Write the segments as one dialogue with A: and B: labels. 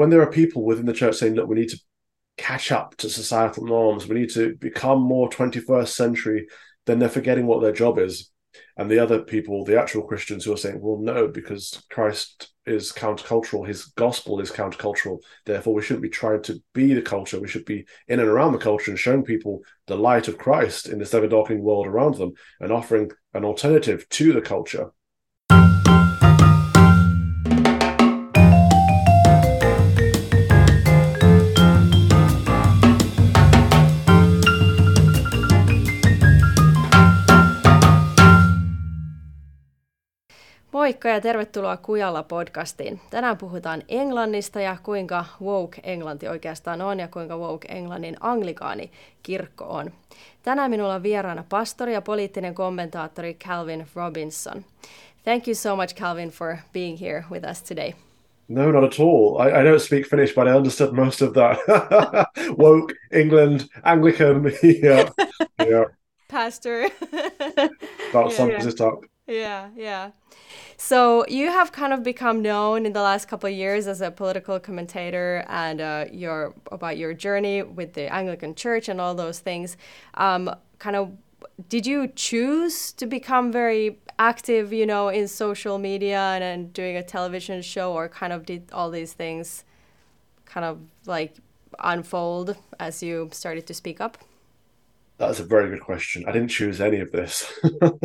A: when there are people within the church saying, look, we need to catch up to societal norms, we need to become more 21st century, then they're forgetting what their job is. And the other people, the actual Christians who are saying, well, no, because Christ is countercultural, his gospel is countercultural. Therefore, we shouldn't be trying to be the culture. We should be in and around the culture and showing people the light of Christ in this ever darkening world around them and offering an alternative to the culture
B: Moikka ja tervetuloa Kujalla podcastiin. Tänään puhutaan Englannista ja kuinka woke Englanti oikeastaan on ja kuinka woke Englannin anglikaani kirkko on. Tänään minulla on vieraana pastori ja poliittinen kommentaattori Calvin Robinson. Thank you so much, Calvin, for being here with us today.
A: No, not at all. I, I don't speak Finnish, but I understood most of that. woke, England, Anglican, yeah, yeah.
B: Pastor.
A: About yeah, yeah. it up.
B: Yeah, yeah. So you have kind of become known in the last couple of years as a political commentator and uh, your about your journey with the Anglican Church and all those things. Um, kind of, did you choose to become very active, you know, in social media and, and doing a television show, or kind of did all these things kind of like unfold as you started to speak up?
A: That's a very good question. I didn't choose any of this,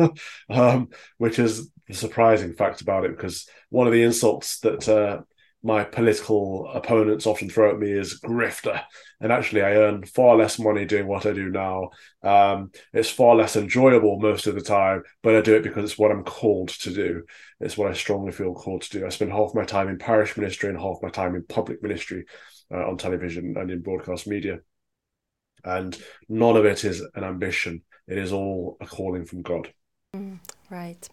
A: um, which is the surprising fact about it, because one of the insults that uh, my political opponents often throw at me is grifter. And actually, I earn far less money doing what I do now. Um, it's far less enjoyable most of the time, but I do it because it's what I'm called to do. It's what I strongly feel called to do. I spend half my time in parish ministry and half my time in public ministry uh, on television and in broadcast media and none of it is an ambition. It is all a calling from God.
B: Mm, right.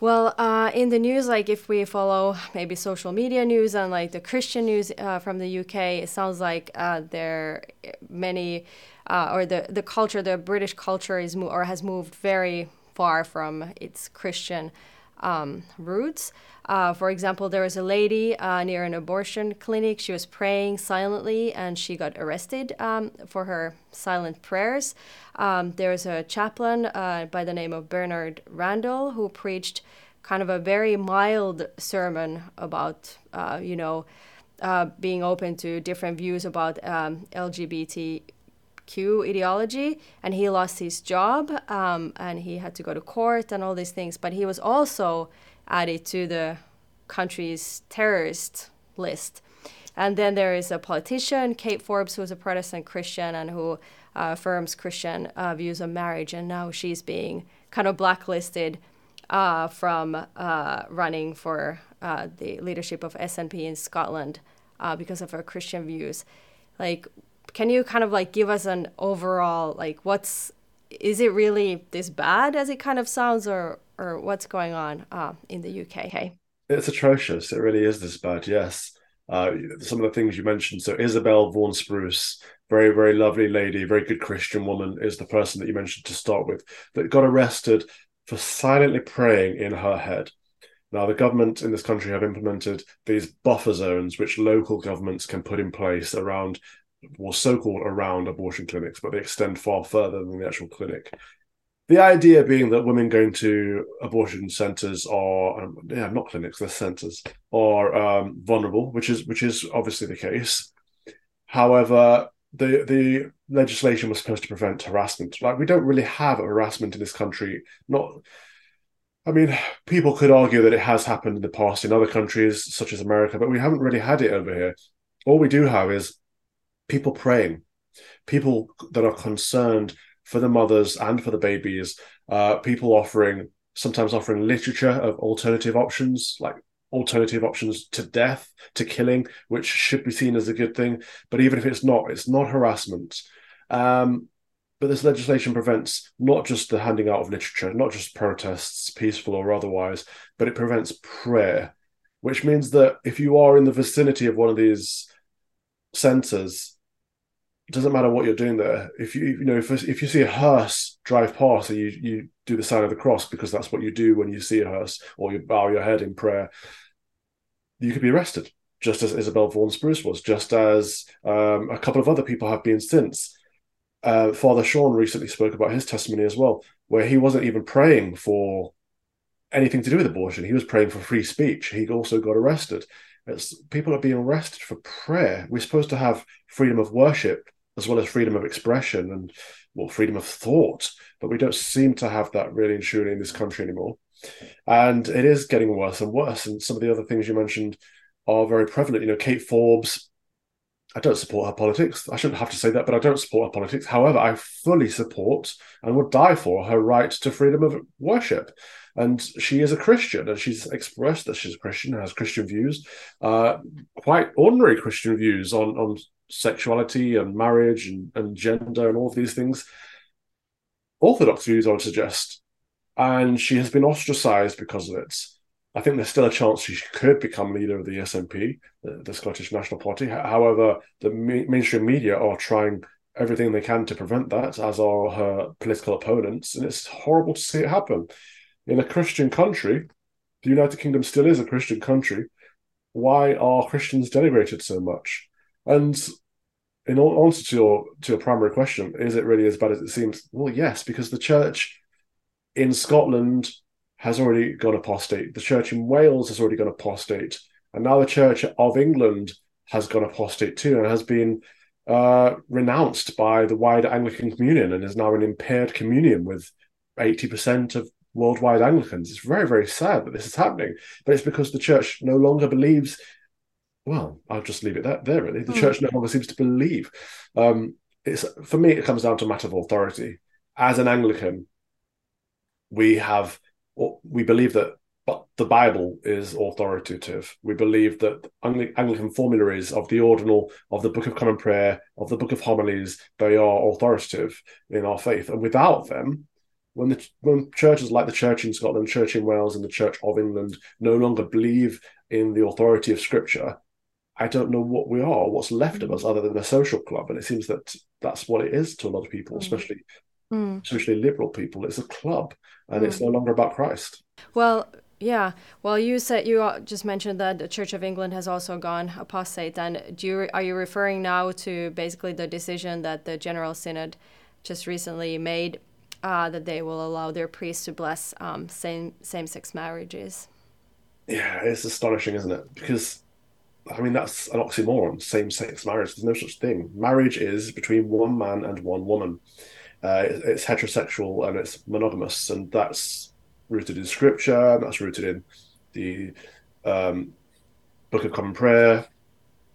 B: Well, uh, in the news, like if we follow maybe social media news and like the Christian news uh, from the UK, it sounds like uh, there many uh, or the the culture, the British culture is mo- or has moved very far from its Christian um, roots. Uh, for example, there was a lady uh, near an abortion clinic. She was praying silently and she got arrested um, for her silent prayers. Um, there was a chaplain uh, by the name of Bernard Randall who preached kind of a very mild sermon about, uh, you know, uh, being open to different views about um, LGBT Q ideology, and he lost his job, um, and he had to go to court and all these things. But he was also added to the country's terrorist list. And then there is a politician, Kate Forbes, who is a Protestant Christian and who uh, affirms Christian uh, views of marriage, and now she's being kind of blacklisted uh, from uh, running for uh, the leadership of SNP in Scotland uh, because of her Christian views. Like, can you kind of like give us an overall like what's is it really this bad as it kind of sounds or or what's going on uh, in the UK? Hey.
A: It's atrocious. It really is this bad. Yes. Uh, some of the things you mentioned. So Isabel Vaughan Spruce, very very lovely lady, very good Christian woman, is the person that you mentioned to start with that got arrested for silently praying in her head. Now, the government in this country have implemented these buffer zones, which local governments can put in place around or so-called around abortion clinics, but they extend far further than the actual clinic. The idea being that women going to abortion centres are, um, yeah, not clinics, they're centres, are um, vulnerable, which is which is obviously the case. However, the the legislation was supposed to prevent harassment. Like we don't really have harassment in this country. Not, I mean, people could argue that it has happened in the past in other countries such as America, but we haven't really had it over here. All we do have is people praying, people that are concerned for the mothers and for the babies, uh, people offering sometimes offering literature of alternative options, like alternative options to death, to killing, which should be seen as a good thing. But even if it's not, it's not harassment. Um, but this legislation prevents not just the handing out of literature, not just protests, peaceful or otherwise, but it prevents prayer, which means that if you are in the vicinity of one of these centers, it doesn't matter what you're doing there. If you you know if if you see a hearse drive past and you you do the sign of the cross because that's what you do when you see a hearse or you bow your head in prayer, you could be arrested. just as Isabel Vaughan Spruce was, just as um, a couple of other people have been since. Uh, Father Sean recently spoke about his testimony as well, where he wasn't even praying for anything to do with abortion. He was praying for free speech. He also got arrested. It's, people are being arrested for prayer. We're supposed to have freedom of worship as well as freedom of expression and well, freedom of thought, but we don't seem to have that really and truly in this country anymore. And it is getting worse and worse. And some of the other things you mentioned are very prevalent. You know, Kate Forbes, I don't support her politics. I shouldn't have to say that, but I don't support her politics. However, I fully support and would die for her right to freedom of worship. And she is a Christian, and she's expressed that she's a Christian, has Christian views, uh, quite ordinary Christian views on on sexuality and marriage and, and gender and all of these things. Orthodox views, I would suggest, and she has been ostracized because of it. I think there's still a chance she could become leader of the SNP, the, the Scottish National Party. However, the mainstream media are trying everything they can to prevent that, as are her political opponents, and it's horrible to see it happen. In a Christian country, the United Kingdom still is a Christian country. Why are Christians denigrated so much? And in answer to your to your primary question, is it really as bad as it seems? Well, yes, because the church in Scotland has already gone apostate. The church in Wales has already gone apostate. And now the Church of England has gone apostate too and has been uh, renounced by the wider Anglican communion and is now an impaired communion with 80% of worldwide Anglicans. It's very, very sad that this is happening. But it's because the church no longer believes. Well, I'll just leave it that there. Really, the mm. church no longer seems to believe. Um, it's for me, it comes down to a matter of authority. As an Anglican, we have we believe that but the Bible is authoritative. We believe that Anglican formularies of the ordinal, of the Book of Common Prayer, of the Book of Homilies, they are authoritative in our faith. And without them, when the when churches like the Church in Scotland, Church in Wales, and the Church of England no longer believe in the authority of Scripture, I don't know what we are, what's left of us other than a social club. And it seems that that's what it is to a lot of people, mm. especially mm. especially liberal people. It's a club, and mm. it's no longer about Christ.
B: Well, yeah. Well, you said you just mentioned that the Church of England has also gone apostate. And do you, are you referring now to basically the decision that the General Synod just recently made uh, that they will allow their priests to bless um, same same sex marriages?
A: Yeah, it's astonishing, isn't it? Because I mean that's an oxymoron. Same sex marriage. There's no such thing. Marriage is between one man and one woman. Uh, it's heterosexual and it's monogamous, and that's rooted in scripture. That's rooted in the um, Book of Common Prayer.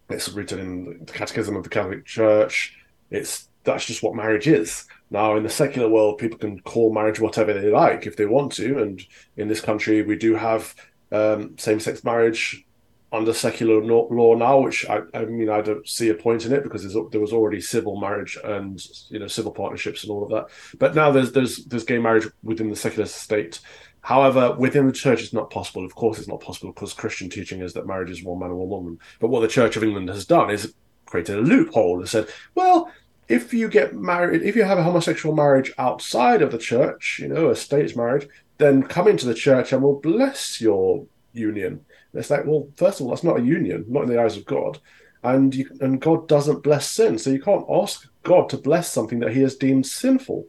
A: It's rooted in the Catechism of the Catholic Church. It's that's just what marriage is. Now, in the secular world, people can call marriage whatever they like if they want to, and in this country, we do have um, same-sex marriage under secular law now, which I, I, mean, I don't see a point in it because there was already civil marriage and you know civil partnerships and all of that. But now there's there's there's gay marriage within the secular state. However, within the church, it's not possible. Of course, it's not possible because Christian teaching is that marriage is one man and one woman. But what the Church of England has done is created a loophole and said, well, if you get married, if you have a homosexual marriage outside of the church, you know, a state's marriage, then come into the church and we'll bless your union. It's like, well, first of all, that's not a union, not in the eyes of God. And you, and God doesn't bless sin. So you can't ask God to bless something that he has deemed sinful.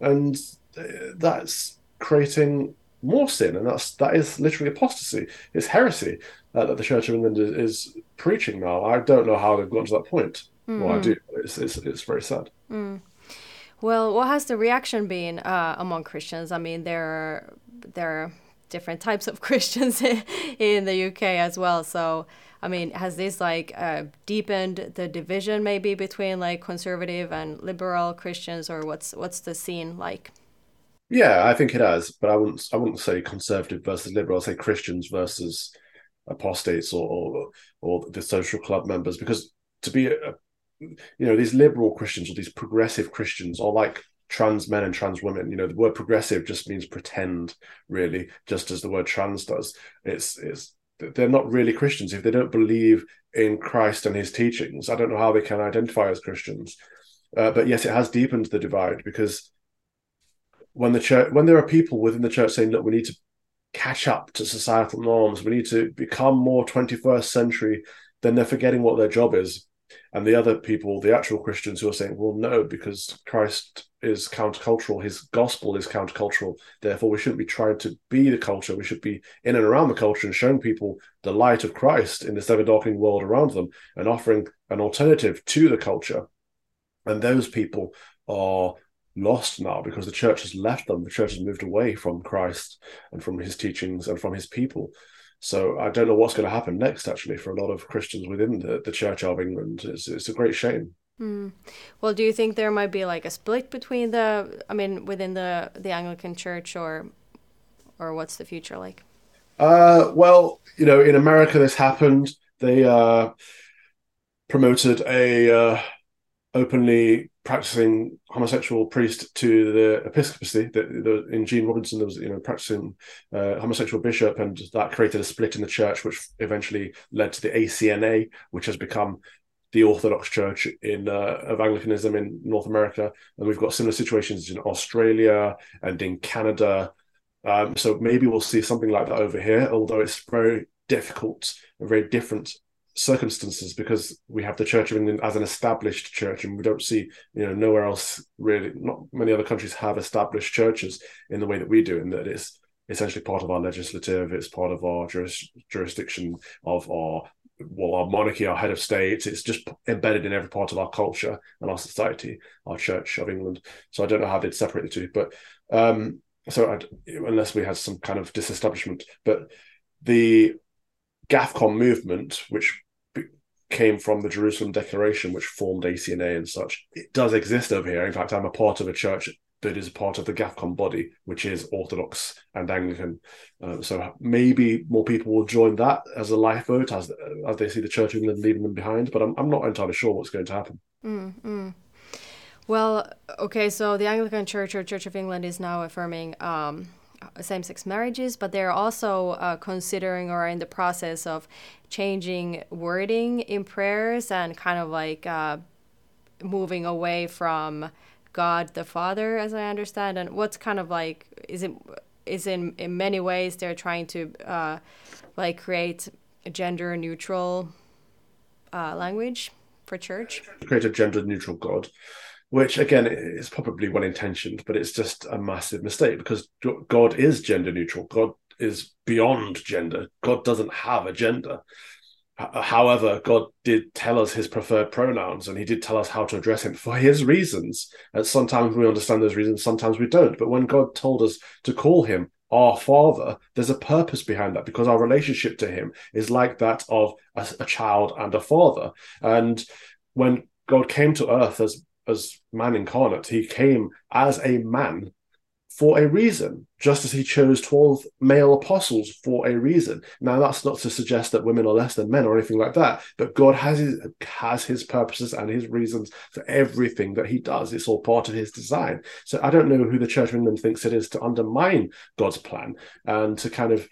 A: And uh, that's creating more sin, and that's that is literally apostasy. It's heresy uh, that the Church of England is, is, preaching now. I don't know how they've gotten to that point. Mm-hmm. Well, I do. It's, it's, it's very sad.
B: Mm. Well, what has the reaction been uh, among Christians? I mean, there are, there are different types of Christians in the UK as well. So, I mean, has this like uh, deepened the division maybe between like conservative and liberal Christians, or what's what's the scene like?
A: Yeah, I think it has, but I wouldn't I wouldn't say conservative versus liberal. I'd say Christians versus apostates or, or, or the social club members because to be a, you know these liberal Christians or these progressive Christians are like trans men and trans women. You know, the word progressive just means pretend, really, just as the word trans does. It's it's they're not really Christians if they don't believe in Christ and His teachings. I don't know how they can identify as Christians. Uh, but yes, it has deepened the divide because when the church, when there are people within the church saying, "Look, we need to catch up to societal norms. We need to become more 21st century then they're forgetting what their job is. And the other people, the actual Christians, who are saying, well, no, because Christ is countercultural, his gospel is countercultural. Therefore, we shouldn't be trying to be the culture. We should be in and around the culture and showing people the light of Christ in this ever darkening world around them and offering an alternative to the culture. And those people are lost now because the church has left them. The church has moved away from Christ and from his teachings and from his people. So I don't know what's going to happen next, actually, for a lot of Christians within the, the Church of England. It's, it's a great shame.
B: Mm. Well, do you think there might be like a split between the, I mean, within the the Anglican Church, or, or what's the future like?
A: Uh, well, you know, in America, this happened. They uh, promoted a uh, openly practicing homosexual priest to the episcopacy. That the, in Gene Robinson there was you know practicing uh, homosexual bishop, and that created a split in the church, which eventually led to the ACNA, which has become the Orthodox Church in uh, of Anglicanism in North America, and we've got similar situations in Australia and in Canada. Um, so maybe we'll see something like that over here, although it's very difficult and very different circumstances because we have the Church of England as an established church, and we don't see, you know, nowhere else really. Not many other countries have established churches in the way that we do, in that it's essentially part of our legislative, it's part of our juris, jurisdiction of our well, our monarchy, our head of state. It's just embedded in every part of our culture and our society, our Church of England. So I don't know how they'd separate the two, but um, so I'd, unless we had some kind of disestablishment, but the GAFCON movement, which came from the Jerusalem Declaration, which formed ACNA and such. It does exist over here. In fact, I'm a part of a church that is part of the GAFCON body, which is Orthodox and Anglican. Uh, so maybe more people will join that as a lifeboat as as they see the Church of England leaving them behind. But I'm I'm not entirely sure what's going to happen.
B: Mm, Well, okay, so the Anglican Church or Church of England is now affirming um, same-sex marriages, but they're also uh, considering or in the process of changing wording in prayers and kind of like uh, moving away from God the Father, as I understand. And what's kind of like is it is in in many ways they're trying to uh, like create a gender neutral uh, language for church.
A: Create a gender neutral God which again is probably well intentioned, but it's just a massive mistake because God is gender neutral. God is beyond gender. God doesn't have a gender. Uh, however, God did tell us his preferred pronouns and he did tell us how to address him for his reasons. And sometimes we understand those reasons, sometimes we don't. But when God told us to call him our father, there's a purpose behind that because our relationship to him is like that of a, a child and a father. And when God came to earth as as man incarnate. He came as a man for a reason, just as he chose 12 male apostles for a reason. Now, that's not to suggest that women are less than men or anything like that, but God has his, has his purposes and his reasons for everything that he does. It's all part of his design. So I don't know who the Church of England thinks it is to undermine God's plan and to kind of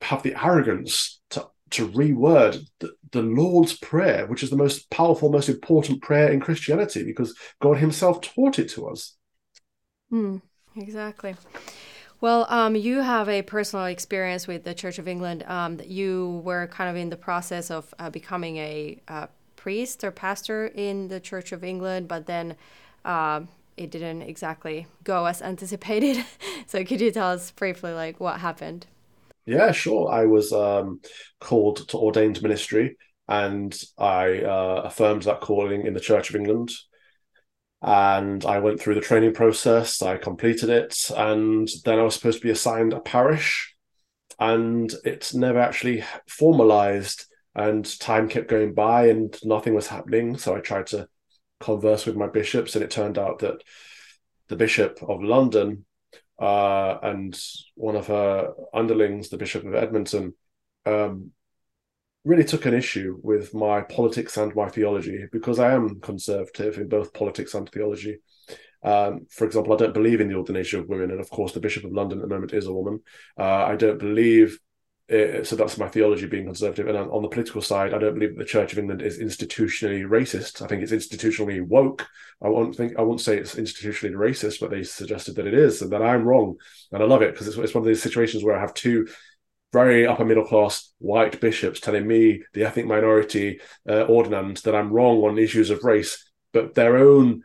A: have the arrogance to to reword the, the, Lord's Prayer, which is the most powerful, most important prayer in Christianity, because God Himself taught it to us.
B: Mm, exactly. Well, um, you have a personal experience with the Church of England. Um, you were kind of in the process of uh, becoming a uh, priest or pastor in the Church of England, but then uh, it didn't exactly go as anticipated. so, could you tell us briefly, like, what happened?
A: Yeah, sure. I was um, called to ordained ministry, and I uh, affirmed that calling in the Church of England. And I went through the training process. I completed it, and then I was supposed to be assigned a parish, and it never actually formalized. And time kept going by, and nothing was happening. So I tried to converse with my bishops, and it turned out that the Bishop of London uh, and one of her underlings, the Bishop of Edmonton, um, really took an issue with my politics and my theology because I am conservative in both politics and theology. Um, for example, I don't believe in the ordination of women, and of course, the Bishop of London at the moment is a woman. Uh, I don't believe uh, so that's my theology being conservative. And on the political side, I don't believe that the Church of England is institutionally racist. I think it's institutionally woke. I won't think I won't say it's institutionally racist, but they suggested that it is, and that I'm wrong. And I love it because it's, it's one of these situations where I have two very upper middle class white bishops telling me, the ethnic minority uh, ordinand, that I'm wrong on issues of race, but their own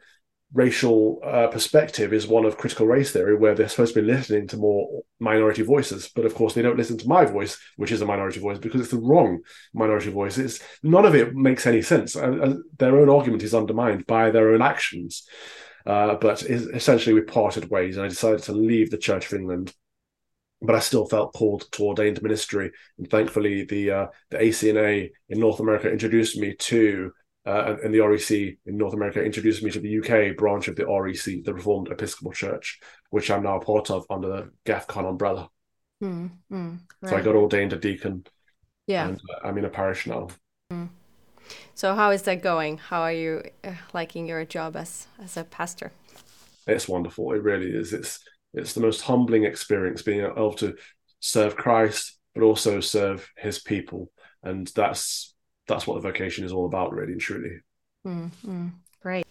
A: racial uh, perspective is one of critical race theory, where they're supposed to be listening to more minority voices, but of course they don't listen to my voice, which is a minority voice, because it's the wrong minority voice. It's none of it makes any sense. And, their own argument is undermined by their own actions. Uh, but essentially, we parted ways, and I decided to leave the Church of England. But I still felt called to ordained ministry, and thankfully, the uh, the ACNA in North America introduced me to uh, and, the REC in North America introduced me to the UK branch of the REC, the Reformed Episcopal Church, which I'm now a part of under the GAFCON umbrella. Mm, mm, right. So I got ordained a deacon.
B: Yeah.
A: And uh, I'm in a parish now.
B: Mm. So how is that going? How are you uh, liking your job as as a pastor?
A: It's wonderful. It really is. It's it's the most humbling experience being able to serve Christ, but also serve His people, and that's that's what the vocation is all about, really and truly.
B: Mm, great.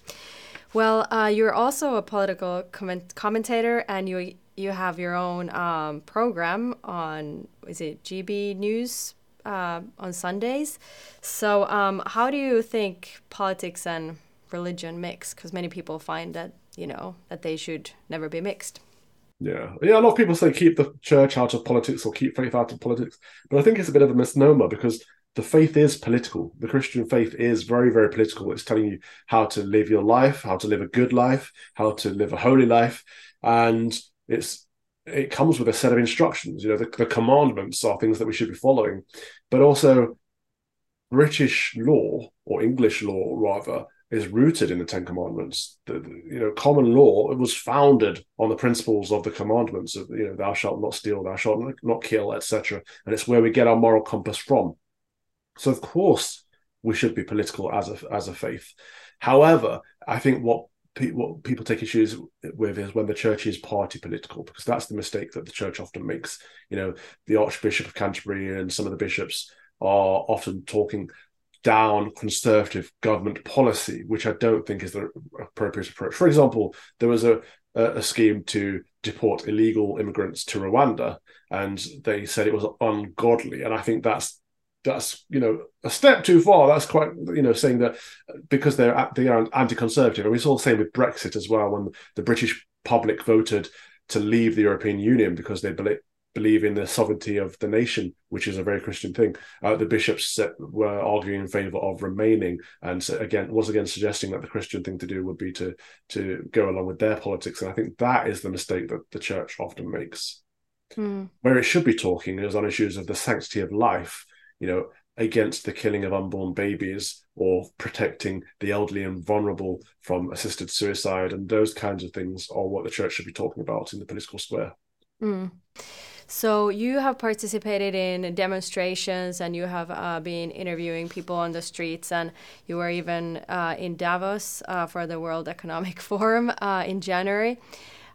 B: Well, uh, you're also a political comment- commentator, and you you have your own um, program on is it GB News uh, on Sundays. So, um, how do you think politics and religion mix? Because many people find that you know that they should never be mixed.
A: Yeah, yeah. A lot of people say keep the church out of politics or keep faith out of politics, but I think it's a bit of a misnomer because the faith is political. The Christian faith is very, very political. It's telling you how to live your life, how to live a good life, how to live a holy life, and it's it comes with a set of instructions. You know, the, the commandments are things that we should be following, but also British law or English law rather is rooted in the Ten Commandments. The, you know, common law it was founded on the principles of the commandments of you know, thou shalt not steal, thou shalt not kill, etc. And it's where we get our moral compass from. So of course we should be political as a as a faith. However, I think what pe- what people take issues with is when the church is party political, because that's the mistake that the church often makes. You know, the Archbishop of Canterbury and some of the bishops are often talking down conservative government policy, which I don't think is the appropriate approach. For example, there was a, a, scheme to deport illegal immigrants to Rwanda, and they said it was ungodly. And I think that's that's you know a step too far. That's quite you know saying that because they're they are anti-conservative, and we saw the same with Brexit as well when the British public voted to leave the European Union because they believe believe in the sovereignty of the nation, which is a very Christian thing. Uh, the bishops were arguing in favour of remaining, and so again, was again suggesting that the Christian thing to do would be to to go along with their politics. And I think that is the mistake that the church often makes. Mm. Where it should be talking is on issues of the sanctity of life you know, against the killing of unborn babies or protecting the elderly and vulnerable from assisted suicide. And those kinds of things are what the church should be talking about in the political square.
B: Mm. So you have participated in demonstrations and you have uh, been interviewing people on the streets and you were even uh, in Davos uh, for the World Economic Forum uh, in January,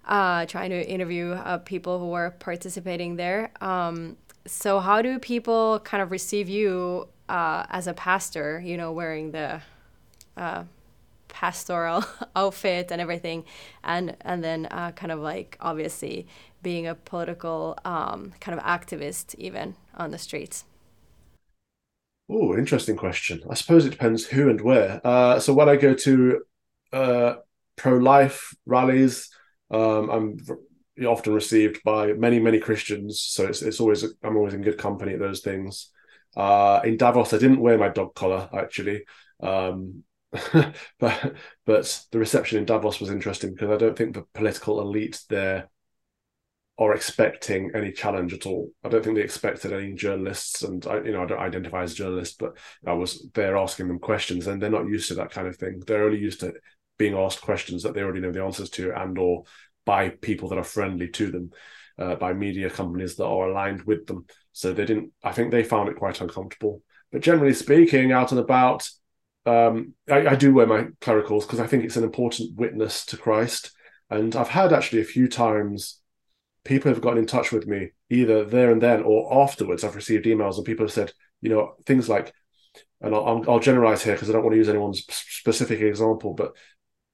B: uh, trying to interview uh, people who were participating there. Um, so how do people kind of receive you uh, as a pastor you know wearing the uh, pastoral outfit and everything? And and then uh, kind of like obviously being a political um, kind of activist even on the streets?
A: Oh interesting question. I suppose it depends who and where. Uh, so when i go to uh, pro-life rallies um, i'm often received by many many Christians. So it's it's always I'm always in good company at those things. Uh, in Davos, I didn't wear my dog collar actually, um, but but the reception in Davos was interesting because I don't think the political elite there are expecting any challenge at all. I don't think they expected any journalists, and I, you know I don't identify as a journalist, but I was there asking them questions, and they're not used to that kind of thing. They're only used to being asked questions that they already know the answers to, and or by people that are friendly to them, uh, by media companies that are aligned with them. So they didn't. I think they found it quite uncomfortable. But generally speaking, out and about, um, I, I, do wear my clericals because I think it's an important witness to Christ. And I've had actually a few times people have gotten in touch with me either there and then or afterwards. I've received emails and people have said, you know, things like, and I'll, I'll generalize here because I don't want to use anyone's specific example, but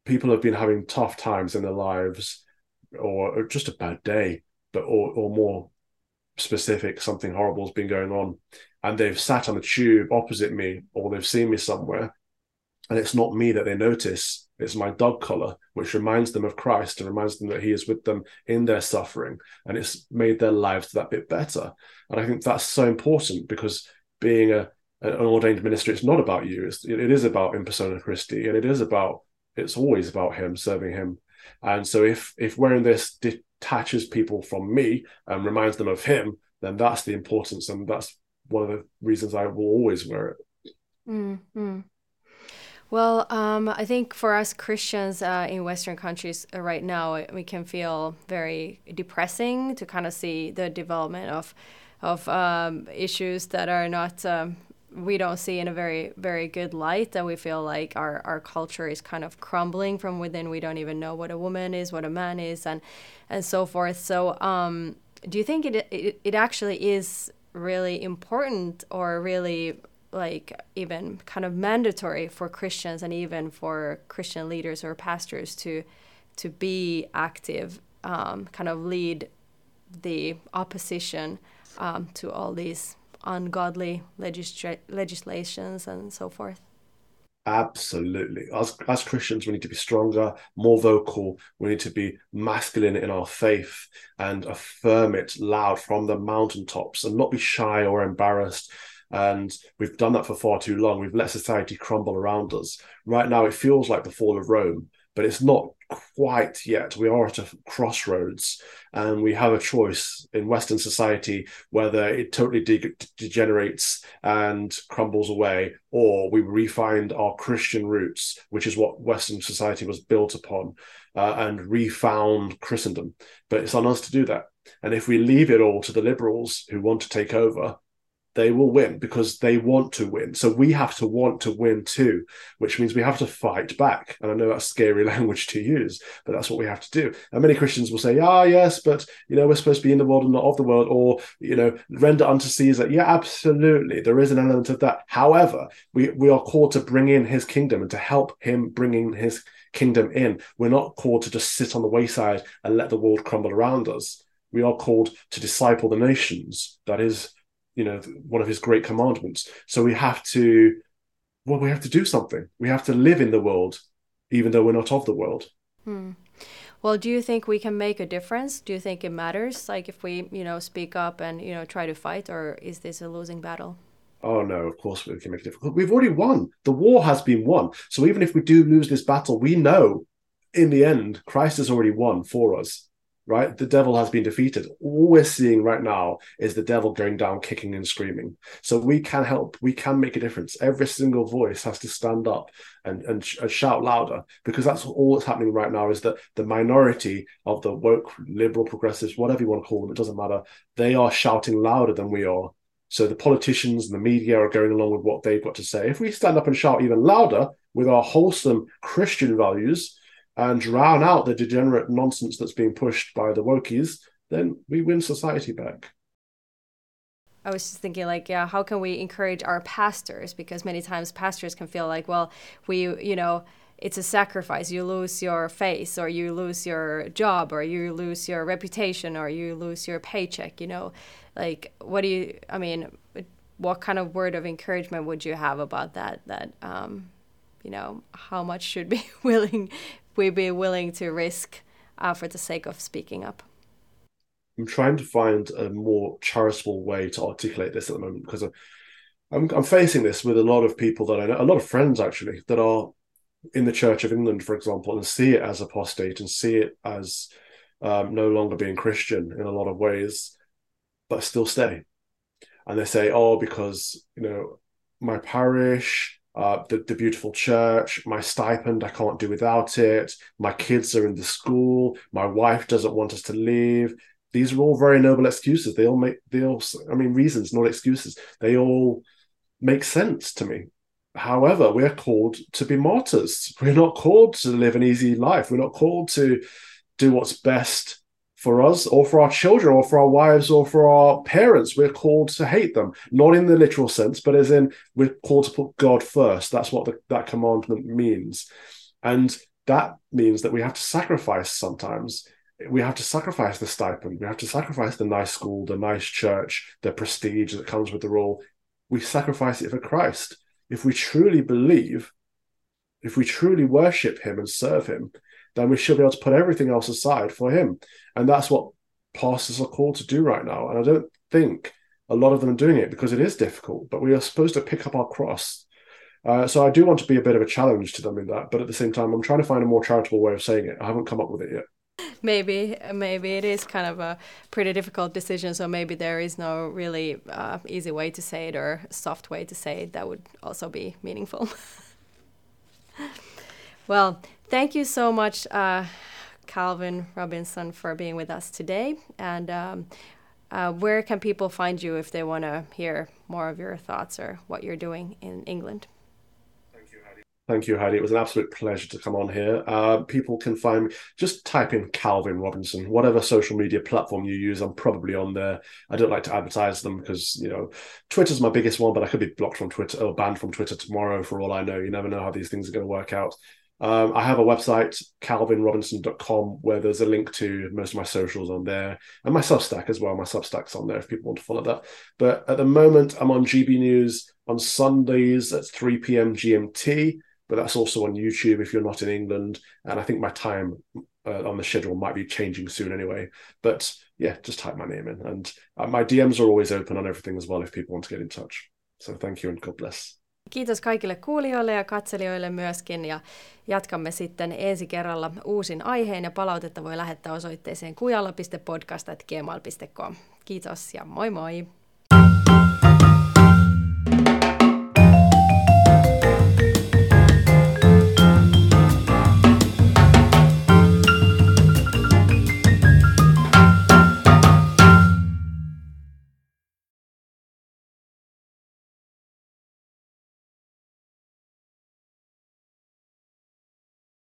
A: people have been having tough times in their lives or, just a bad day, but or, or more specific, something horrible has been going on, and they've sat on the tube opposite me, or they've seen me somewhere, and it's not me that they notice, it's my dog collar, which reminds them of Christ and reminds them that He is with them in their suffering, and it's made their lives that bit better. And I think that's so important because being a an ordained minister, it's not about you. It's, it is about in persona Christi, and it is about it's always about Him serving Him. And so if if wearing this detaches people from me and reminds them of Him, then that's the importance, and that's one of the reasons I will always wear it.
B: Mm-hmm. Well, um, I think for us Christians uh, in Western countries uh, right now, we can feel very depressing to kind of see the development of of um, issues that are not um, we don't see in a very very good light. That we feel like our our culture is kind of crumbling from within. We don't even know what a woman is, what a man is, and and so forth. So, um, do you think it, it it actually is really important or really like even kind of mandatory for Christians and even for Christian leaders or pastors to to be active, um, kind of lead the opposition um, to all these ungodly legisla- legislations and so forth.
A: Absolutely. As, as Christians, we need to be stronger, more vocal. We need to be masculine in our faith and affirm it loud from the mountaintops and not be shy or embarrassed and we've done that for far too long. We've let society crumble around us. Right now, it feels like the fall of Rome, but it's not quite yet. We are at a crossroads, and we have a choice in Western society whether it totally de- degenerates and crumbles away, or we refind our Christian roots, which is what Western society was built upon, uh, and refound Christendom. But it's on us to do that. And if we leave it all to the liberals who want to take over, they will win because they want to win. So we have to want to win too, which means we have to fight back. And I know that's scary language to use, but that's what we have to do. And many Christians will say, ah, yes, but you know, we're supposed to be in the world and not of the world, or you know, render unto Caesar. Yeah, absolutely. There is an element of that. However, we, we are called to bring in his kingdom and to help him bringing his kingdom in. We're not called to just sit on the wayside and let the world crumble around us. We are called to disciple the nations. That is you know one of his great commandments so we have to well we have to do something we have to live in the world even though we're not of the world
B: hmm. well do you think we can make a difference do you think it matters like if we you know speak up and you know try to fight or is this a losing battle
A: Oh no, of course we can make a difference. We've already won. The war has been won. So even if we do lose this battle, we know in the end Christ has already won for us right? The devil has been defeated. All we're seeing right now is the devil going down, kicking and screaming. So we can help. We can make a difference. Every single voice has to stand up and, and, sh- and shout louder because that's all that's happening right now is that the minority of the woke, liberal, progressives, whatever you want to call them, it doesn't matter. They are shouting louder than we are. So the politicians and the media are going along with what they've got to say. If we stand up and shout even louder with our wholesome Christian values, and drown out the degenerate nonsense that's being pushed by the wokies, then we win society back.
B: I was just thinking, like, yeah, how can we encourage our pastors? Because many times pastors can feel like, well, we, you know, it's a sacrifice. You lose your face, or you lose your job, or you lose your reputation, or you lose your paycheck. You know, like, what do you? I mean, what kind of word of encouragement would you have about that? That, um, you know, how much should be willing we be willing to risk uh, for the sake of speaking up?
A: I'm trying to find a more charitable way to articulate this at the moment because I'm, I'm facing this with a lot of people that I know, a lot of friends actually, that are in the Church of England, for example, and see it as apostate and see it as um, no longer being Christian in a lot of ways, but still stay. And they say, oh, because, you know, my parish, uh, the, the beautiful church, my stipend, I can't do without it. My kids are in the school. My wife doesn't want us to leave. These are all very noble excuses. They all make, they all, I mean, reasons, not excuses. They all make sense to me. However, we're called to be martyrs. We're not called to live an easy life. We're not called to do what's best for us or for our children or for our wives or for our parents. We're called to hate them, not in the literal sense, but as in we're called to put God first. That's what the, that commandment means. And that means that we have to sacrifice sometimes. we have to sacrifice the stipend, we have to sacrifice the nice school, the nice church, the prestige that comes with the role. We sacrifice it for Christ. If we truly believe, if we truly worship Him and serve Him, then we should be able to put everything else aside for Him. And that's what pastors are called to do right now. And I don't think a lot of them are doing it because it is difficult, but we are supposed to pick up our cross. Uh, so I do want to be a bit of a challenge to them in that, but at the same time, I'm trying to find a more charitable way of saying it. I haven't come up with it yet.
B: Maybe, maybe it is kind of a pretty difficult decision. So maybe there is no really uh, easy way to say it or soft way to say it that would also be meaningful. well, thank you so much, uh, Calvin Robinson, for being with us today. And um, uh, where can people find you if they want to hear more of your thoughts or what you're doing in England?
A: Thank you, Heidi. Thank you, Heidi. It was an absolute pleasure to come on here. Uh, people can find me, just type in Calvin Robinson, whatever social media platform you use, I'm probably on there. I don't like to advertise them because, you know, Twitter's my biggest one, but I could be blocked from Twitter or banned from Twitter tomorrow for all I know. You never know how these things are going to work out. Um, I have a website, calvinrobinson.com, where there's a link to most of my socials on there and my Substack as well. My Substack's on there if people want to follow that. But at the moment, I'm on GB News on Sundays at 3 p.m. GMT, but that's also on YouTube if you're not in England. And I think my time uh, on the schedule might be changing soon anyway. But yeah, just type my name in. And uh, my DMs are always open on everything as well if people want to get in touch. So thank you and God bless.
B: Kiitos kaikille kuulijoille ja katselijoille myöskin ja jatkamme sitten ensi kerralla uusin aiheen ja palautetta voi lähettää osoitteeseen kujalla.podcast.gmail.com. Kiitos ja moi moi!